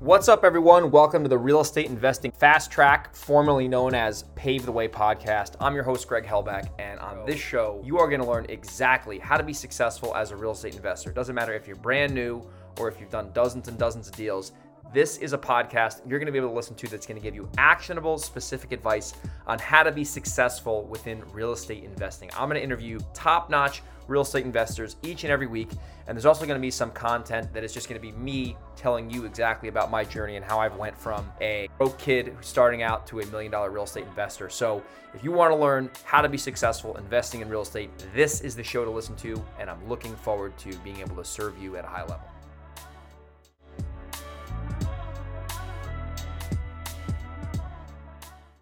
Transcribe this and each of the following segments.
What's up, everyone? Welcome to the Real Estate Investing Fast Track, formerly known as Pave the Way podcast. I'm your host, Greg Helbeck, and on this show, you are going to learn exactly how to be successful as a real estate investor. It doesn't matter if you're brand new or if you've done dozens and dozens of deals. This is a podcast you're going to be able to listen to that's going to give you actionable, specific advice on how to be successful within real estate investing. I'm going to interview top notch real estate investors each and every week. And there's also going to be some content that is just going to be me telling you exactly about my journey and how I've went from a broke kid starting out to a million dollar real estate investor. So if you want to learn how to be successful investing in real estate, this is the show to listen to. And I'm looking forward to being able to serve you at a high level.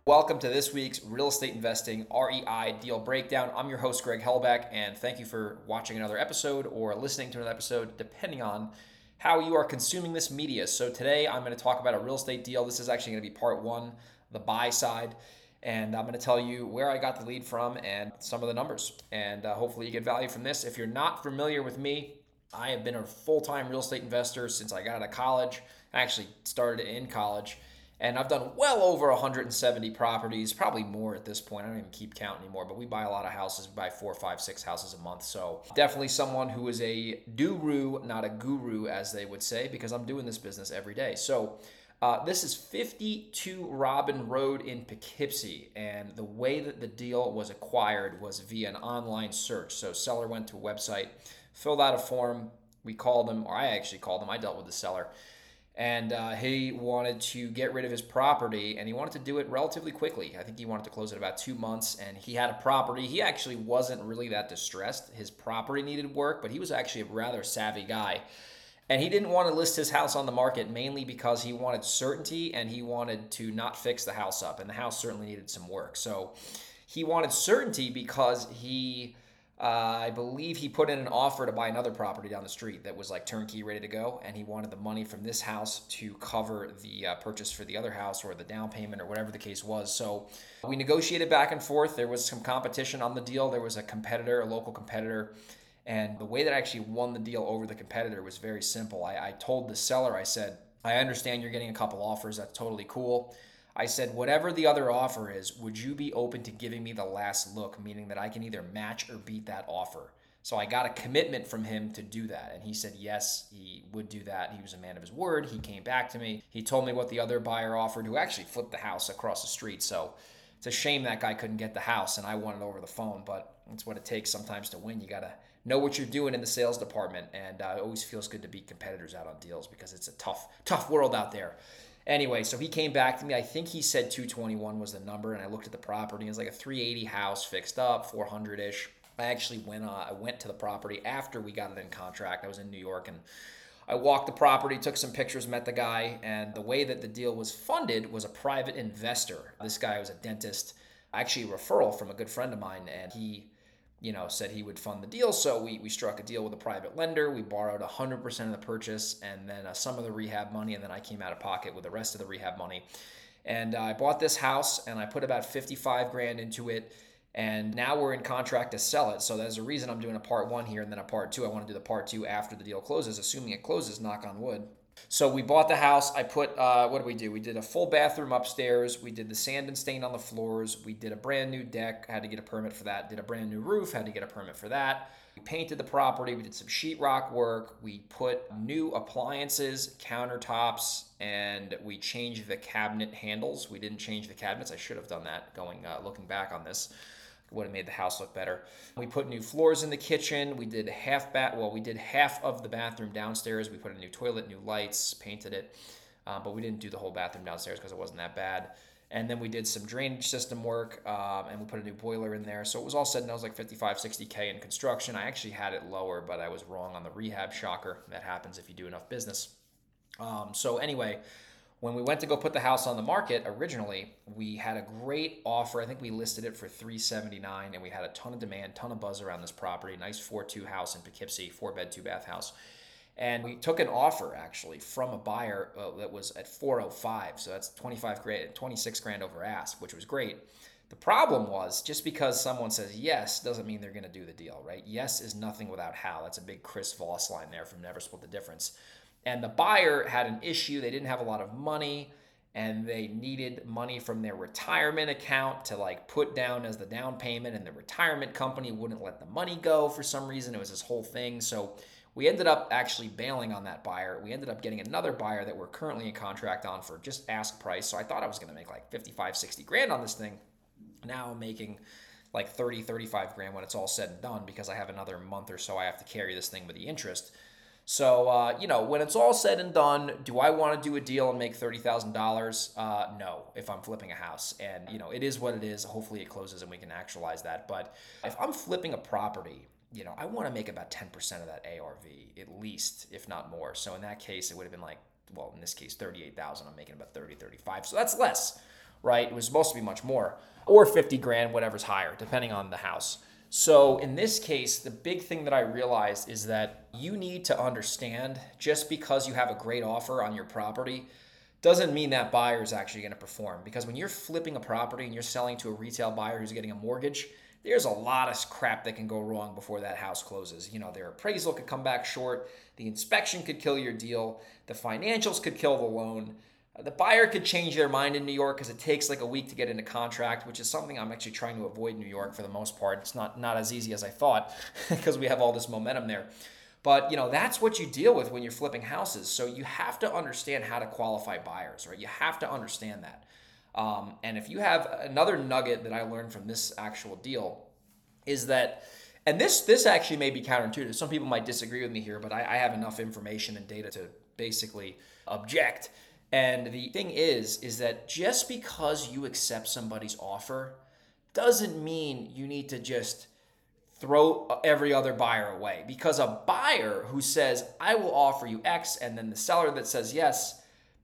Welcome to this week's Real Estate Investing REI Deal Breakdown. I'm your host, Greg Helbeck, and thank you for watching another episode or listening to another episode, depending on how you are consuming this media. So, today I'm going to talk about a real estate deal. This is actually going to be part one, the buy side. And I'm going to tell you where I got the lead from and some of the numbers. And uh, hopefully, you get value from this. If you're not familiar with me, I have been a full time real estate investor since I got out of college. I actually started in college and I've done well over 170 properties, probably more at this point. I don't even keep count anymore, but we buy a lot of houses. We buy four, five, six houses a month. So definitely someone who is a guru, not a guru, as they would say, because I'm doing this business every day. So uh, this is 52 Robin Road in Poughkeepsie, and the way that the deal was acquired was via an online search. So seller went to a website, filled out a form. We called them, or I actually called them. I dealt with the seller and uh, he wanted to get rid of his property and he wanted to do it relatively quickly. I think he wanted to close it about two months and he had a property. He actually wasn't really that distressed. His property needed work but he was actually a rather savvy guy. And he didn't want to list his house on the market mainly because he wanted certainty and he wanted to not fix the house up and the house certainly needed some work. So he wanted certainty because he uh, I believe he put in an offer to buy another property down the street that was like turnkey, ready to go, and he wanted the money from this house to cover the uh, purchase for the other house or the down payment or whatever the case was. So we negotiated back and forth. There was some competition on the deal. There was a competitor, a local competitor, and the way that I actually won the deal over the competitor was very simple. I, I told the seller, I said, I understand you're getting a couple offers. That's totally cool. I said, whatever the other offer is, would you be open to giving me the last look, meaning that I can either match or beat that offer? So I got a commitment from him to do that. And he said, yes, he would do that. He was a man of his word. He came back to me. He told me what the other buyer offered, who actually flipped the house across the street. So it's a shame that guy couldn't get the house and I won it over the phone, but that's what it takes sometimes to win. You got to know what you're doing in the sales department. And uh, it always feels good to beat competitors out on deals because it's a tough, tough world out there. Anyway, so he came back to me. I think he said 221 was the number, and I looked at the property. It was like a 380 house fixed up, 400 ish. I actually went. Uh, I went to the property after we got it in contract. I was in New York and I walked the property, took some pictures, met the guy, and the way that the deal was funded was a private investor. This guy was a dentist, actually a referral from a good friend of mine, and he you know, said he would fund the deal. So we, we struck a deal with a private lender. We borrowed 100% of the purchase and then uh, some of the rehab money. And then I came out of pocket with the rest of the rehab money. And uh, I bought this house and I put about 55 grand into it. And now we're in contract to sell it. So there's a reason I'm doing a part one here and then a part two. I want to do the part two after the deal closes, assuming it closes, knock on wood. So we bought the house. I put uh, what did we do? We did a full bathroom upstairs. We did the sand and stain on the floors. We did a brand new deck. Had to get a permit for that. Did a brand new roof. Had to get a permit for that. We painted the property. We did some sheetrock work. We put new appliances, countertops, and we changed the cabinet handles. We didn't change the cabinets. I should have done that. Going uh, looking back on this would have made the house look better. We put new floors in the kitchen. We did half bat. Well, we did half of the bathroom downstairs. We put a new toilet, new lights, painted it, uh, but we didn't do the whole bathroom downstairs because it wasn't that bad. And then we did some drainage system work, um, and we put a new boiler in there. So it was all said and that was like 55, 60k in construction. I actually had it lower, but I was wrong on the rehab. Shocker. That happens if you do enough business. Um, so anyway when we went to go put the house on the market originally we had a great offer. I think we listed it for 379 and we had a ton of demand ton of buzz around this property. Nice 4-2 house in poughkeepsie four bed two bath house. And we took an offer actually from a buyer uh, that was at 405 so that's 25 grand 26 grand over ask which was great. The problem was just because someone says yes doesn't mean they're going to do the deal right? Yes is nothing without how. That's a big chris voss line there from never split the difference And the buyer had an issue. They didn't have a lot of money and they needed money from their retirement account to like put down as the down payment and the retirement company wouldn't let the money go for some reason. It was this whole thing. So we ended up actually bailing on that buyer. We ended up getting another buyer that we're currently in contract on for just ask price. So i thought i was going to make like 55 60 grand on this thing. Now i'm making like 30 35 grand when it's all said and done because i have another month or so i have to carry this thing with the interest so, uh, you know, when it's all said and done, do I want to do a deal and make $30,000? Uh, no, if I'm flipping a house. And, you know, it is what it is. Hopefully it closes and we can actualize that. But if I'm flipping a property, you know, I want to make about 10% of that ARV, at least, if not more. So in that case, it would have been like, well, in this case, 38,000. I'm making about 30, 35. So that's less, right? It was supposed to be much more. Or 50 grand, whatever's higher, depending on the house. So, in this case, the big thing that I realized is that you need to understand just because you have a great offer on your property doesn't mean that buyer is actually going to perform. Because when you're flipping a property and you're selling to a retail buyer who's getting a mortgage, there's a lot of crap that can go wrong before that house closes. You know, their appraisal could come back short, the inspection could kill your deal, the financials could kill the loan. The buyer could change their mind in New York because it takes like a week to get into contract, which is something I'm actually trying to avoid in New York for the most part. It's not not as easy as I thought because we have all this momentum there. But you know that's what you deal with when you're flipping houses. So you have to understand how to qualify buyers, right? You have to understand that. Um, and if you have another nugget that I learned from this actual deal is that, and this this actually may be counterintuitive. Some people might disagree with me here, but I, I have enough information and data to basically object and the thing is, is that just because you accept somebody's offer doesn't mean you need to just throw every other buyer away. Because a buyer who says, I will offer you X, and then the seller that says yes,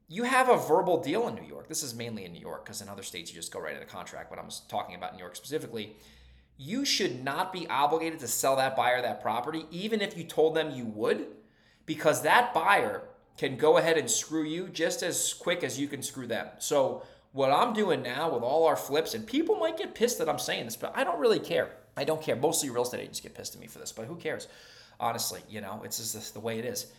you have a verbal deal in New York. This is mainly in New York because in other states you just go right into contract, but I'm talking about New York specifically. You should not be obligated to sell that buyer that property, even if you told them you would, because that buyer can go ahead and screw you just as quick as you can screw them. So, what I'm doing now with all our flips, and people might get pissed that I'm saying this, but I don't really care. I don't care. Mostly real estate agents get pissed at me for this, but who cares? Honestly, you know, it's just the way it is.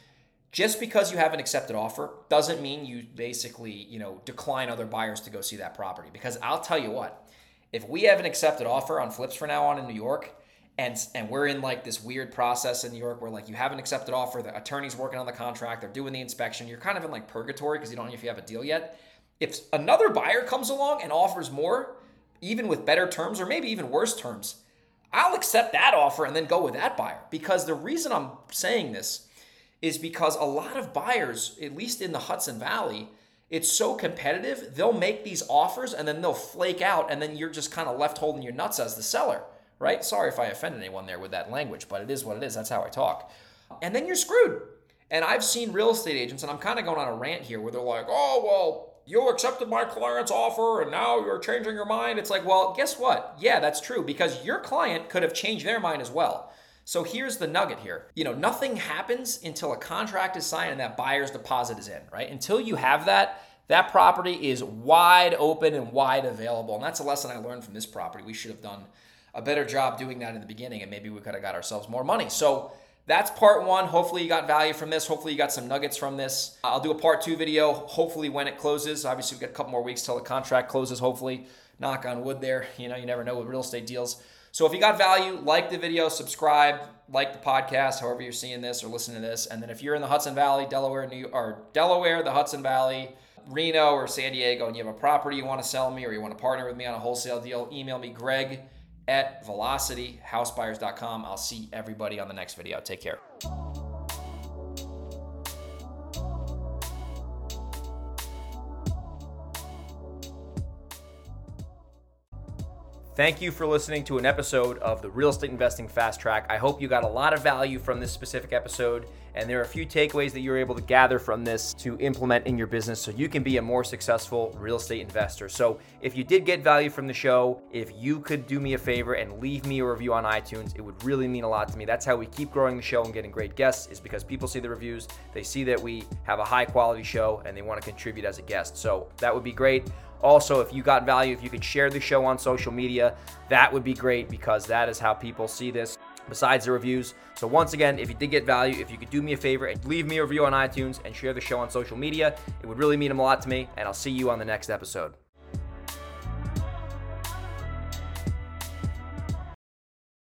Just because you have an accepted offer doesn't mean you basically, you know, decline other buyers to go see that property. Because I'll tell you what, if we have an accepted offer on flips from now on in New York, and and we're in like this weird process in New York where like you have an accepted offer, the attorney's working on the contract, they're doing the inspection, you're kind of in like purgatory because you don't know if you have a deal yet. If another buyer comes along and offers more, even with better terms or maybe even worse terms, I'll accept that offer and then go with that buyer. Because the reason I'm saying this is because a lot of buyers, at least in the Hudson Valley, it's so competitive, they'll make these offers and then they'll flake out, and then you're just kind of left holding your nuts as the seller right? Sorry if I offended anyone there with that language, but it is what it is. That's how I talk. And then you're screwed. And I've seen real estate agents, and I'm kind of going on a rant here where they're like, oh, well, you accepted my client's offer and now you're changing your mind. It's like, well, guess what? Yeah, that's true because your client could have changed their mind as well. So here's the nugget here. You know, nothing happens until a contract is signed and that buyer's deposit is in, right? Until you have that, that property is wide open and wide available. And that's a lesson I learned from this property. We should have done a better job doing that in the beginning, and maybe we could have got ourselves more money. So that's part one. Hopefully, you got value from this. Hopefully, you got some nuggets from this. I'll do a part two video, hopefully, when it closes. Obviously, we've got a couple more weeks till the contract closes, hopefully. Knock on wood there. You know, you never know with real estate deals. So if you got value, like the video, subscribe, like the podcast, however you're seeing this or listening to this. And then if you're in the Hudson Valley, Delaware, New or Delaware, the Hudson Valley, Reno, or San Diego, and you have a property you want to sell me or you want to partner with me on a wholesale deal, email me, Greg at velocityhousebuyers.com. I'll see everybody on the next video. Take care. Thank you for listening to an episode of the Real Estate Investing Fast Track. I hope you got a lot of value from this specific episode, and there are a few takeaways that you're able to gather from this to implement in your business so you can be a more successful real estate investor. So, if you did get value from the show, if you could do me a favor and leave me a review on iTunes, it would really mean a lot to me. That's how we keep growing the show and getting great guests, is because people see the reviews, they see that we have a high quality show, and they want to contribute as a guest. So, that would be great. Also, if you got value, if you could share the show on social media, that would be great because that is how people see this. besides the reviews. So, once again, if you did get value, if you could do me a favor and leave me a review on iTunes and share the show on social media, it would really mean a lot to me. And I'll see you on the next episode.